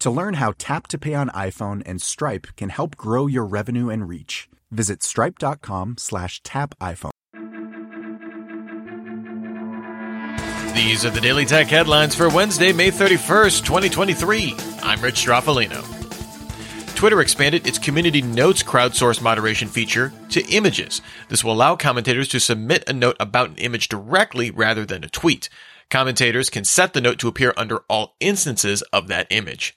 To learn how Tap to Pay on iPhone and Stripe can help grow your revenue and reach, visit stripe.com slash tap iPhone. These are the Daily Tech headlines for Wednesday, May 31st, 2023. I'm Rich Stroffolino. Twitter expanded its community notes crowdsourced moderation feature to images. This will allow commentators to submit a note about an image directly rather than a tweet. Commentators can set the note to appear under all instances of that image.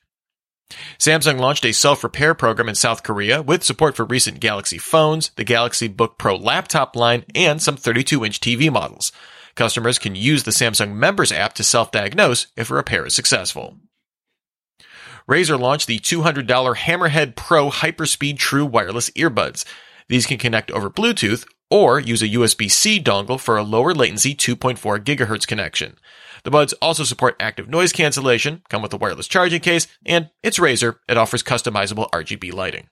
Samsung launched a self-repair program in South Korea with support for recent Galaxy phones, the Galaxy Book Pro laptop line, and some 32-inch TV models. Customers can use the Samsung Members app to self-diagnose if a repair is successful. Razer launched the $200 Hammerhead Pro Hyperspeed True Wireless Earbuds. These can connect over Bluetooth or use a USB-C dongle for a lower latency 2.4 GHz connection. The buds also support active noise cancellation, come with a wireless charging case, and it's Razer. It offers customizable RGB lighting.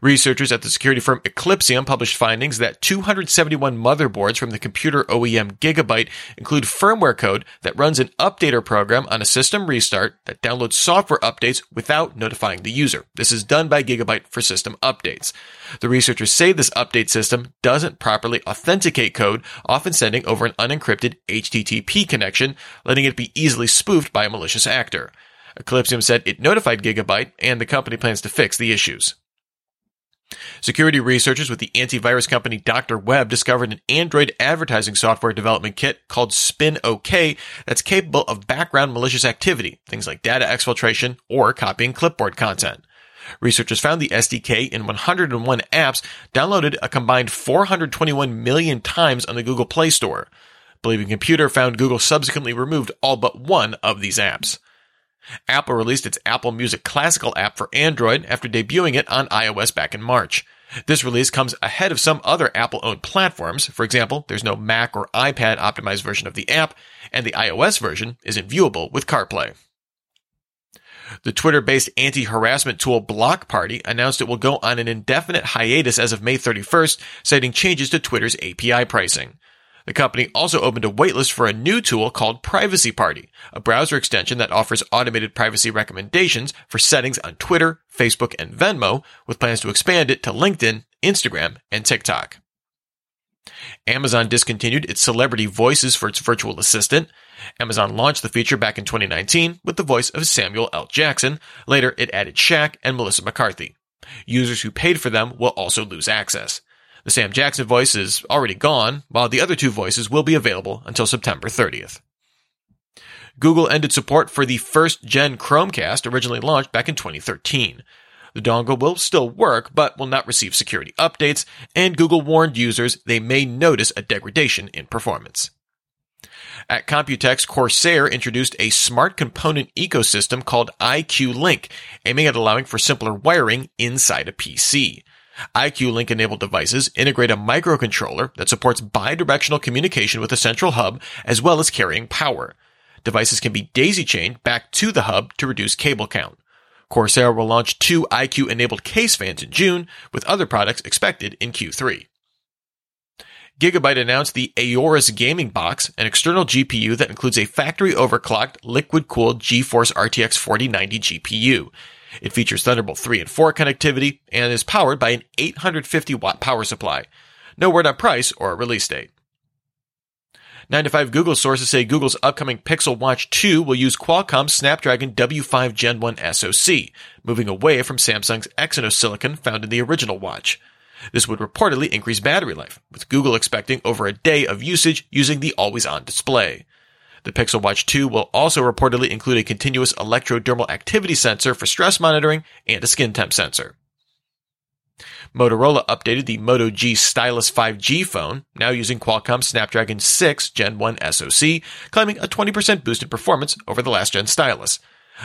Researchers at the security firm Eclypsium published findings that 271 motherboards from the computer OEM Gigabyte include firmware code that runs an updater program on a system restart that downloads software updates without notifying the user. This is done by Gigabyte for system updates. The researchers say this update system doesn't properly authenticate code, often sending over an unencrypted HTTP connection, letting it be easily spoofed by a malicious actor. Eclypsium said it notified Gigabyte and the company plans to fix the issues. Security researchers with the antivirus company Dr. Web discovered an Android advertising software development kit called SpinOK that's capable of background malicious activity, things like data exfiltration or copying clipboard content. Researchers found the SDK in 101 apps downloaded a combined 421 million times on the Google Play Store. Bleeping Computer found Google subsequently removed all but one of these apps. Apple released its Apple Music Classical app for Android after debuting it on iOS back in March. This release comes ahead of some other Apple owned platforms. For example, there's no Mac or iPad optimized version of the app, and the iOS version isn't viewable with CarPlay. The Twitter based anti harassment tool Block Party announced it will go on an indefinite hiatus as of May 31st, citing changes to Twitter's API pricing. The company also opened a waitlist for a new tool called Privacy Party, a browser extension that offers automated privacy recommendations for settings on Twitter, Facebook, and Venmo, with plans to expand it to LinkedIn, Instagram, and TikTok. Amazon discontinued its celebrity voices for its virtual assistant. Amazon launched the feature back in 2019 with the voice of Samuel L. Jackson. Later, it added Shaq and Melissa McCarthy. Users who paid for them will also lose access. The Sam Jackson voice is already gone, while the other two voices will be available until September 30th. Google ended support for the first gen Chromecast originally launched back in 2013. The dongle will still work, but will not receive security updates, and Google warned users they may notice a degradation in performance. At Computex, Corsair introduced a smart component ecosystem called iCUE Link, aiming at allowing for simpler wiring inside a PC. iCUE Link enabled devices integrate a microcontroller that supports bidirectional communication with a central hub as well as carrying power. Devices can be daisy chained back to the hub to reduce cable count. Corsair will launch two iCUE enabled case fans in June, with other products expected in Q3. Gigabyte announced the Aorus Gaming Box, an external GPU that includes a factory overclocked, liquid cooled GeForce RTX 4090 GPU. It features Thunderbolt 3 and 4 connectivity and is powered by an 850 watt power supply. No word on price or release date. 9 to 5 Google sources say Google's upcoming Pixel Watch 2 will use Qualcomm's Snapdragon W5 Gen 1 SoC, moving away from Samsung's Exynos silicon found in the original watch. This would reportedly increase battery life, with Google expecting over a day of usage using the always on display. The Pixel Watch 2 will also reportedly include a continuous electrodermal activity sensor for stress monitoring and a skin temp sensor. Motorola updated the Moto G Stylus 5G phone, now using Qualcomm Snapdragon 6 Gen 1 SoC, claiming a 20% boost in performance over the last gen stylus.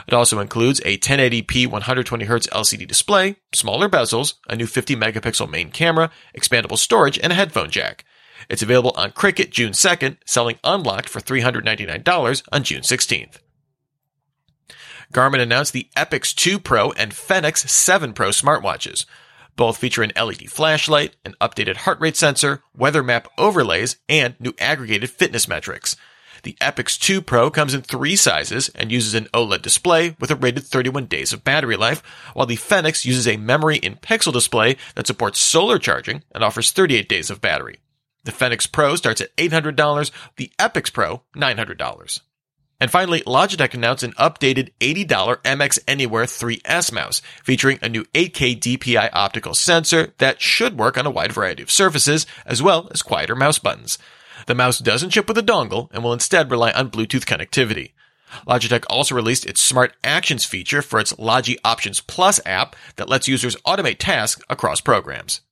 It also includes a 1080p 120Hz LCD display, smaller bezels, a new 50 megapixel main camera, expandable storage, and a headphone jack. It's available on Cricket June 2nd, selling unlocked for $399 on June 16th. Garmin announced the Epix 2 Pro and Fenix 7 Pro smartwatches. Both feature an LED flashlight, an updated heart rate sensor, weather map overlays, and new aggregated fitness metrics. The Epix 2 Pro comes in three sizes and uses an OLED display with a rated 31 days of battery life, while the Fenix uses a memory in pixel display that supports solar charging and offers 38 days of battery. The Fenix Pro starts at $800, the Epix Pro $900. And finally, Logitech announced an updated $80 MX Anywhere 3S mouse, featuring a new 8K DPI optical sensor that should work on a wide variety of surfaces, as well as quieter mouse buttons. The mouse doesn't ship with a dongle and will instead rely on Bluetooth connectivity. Logitech also released its Smart Actions feature for its Logi Options Plus app that lets users automate tasks across programs.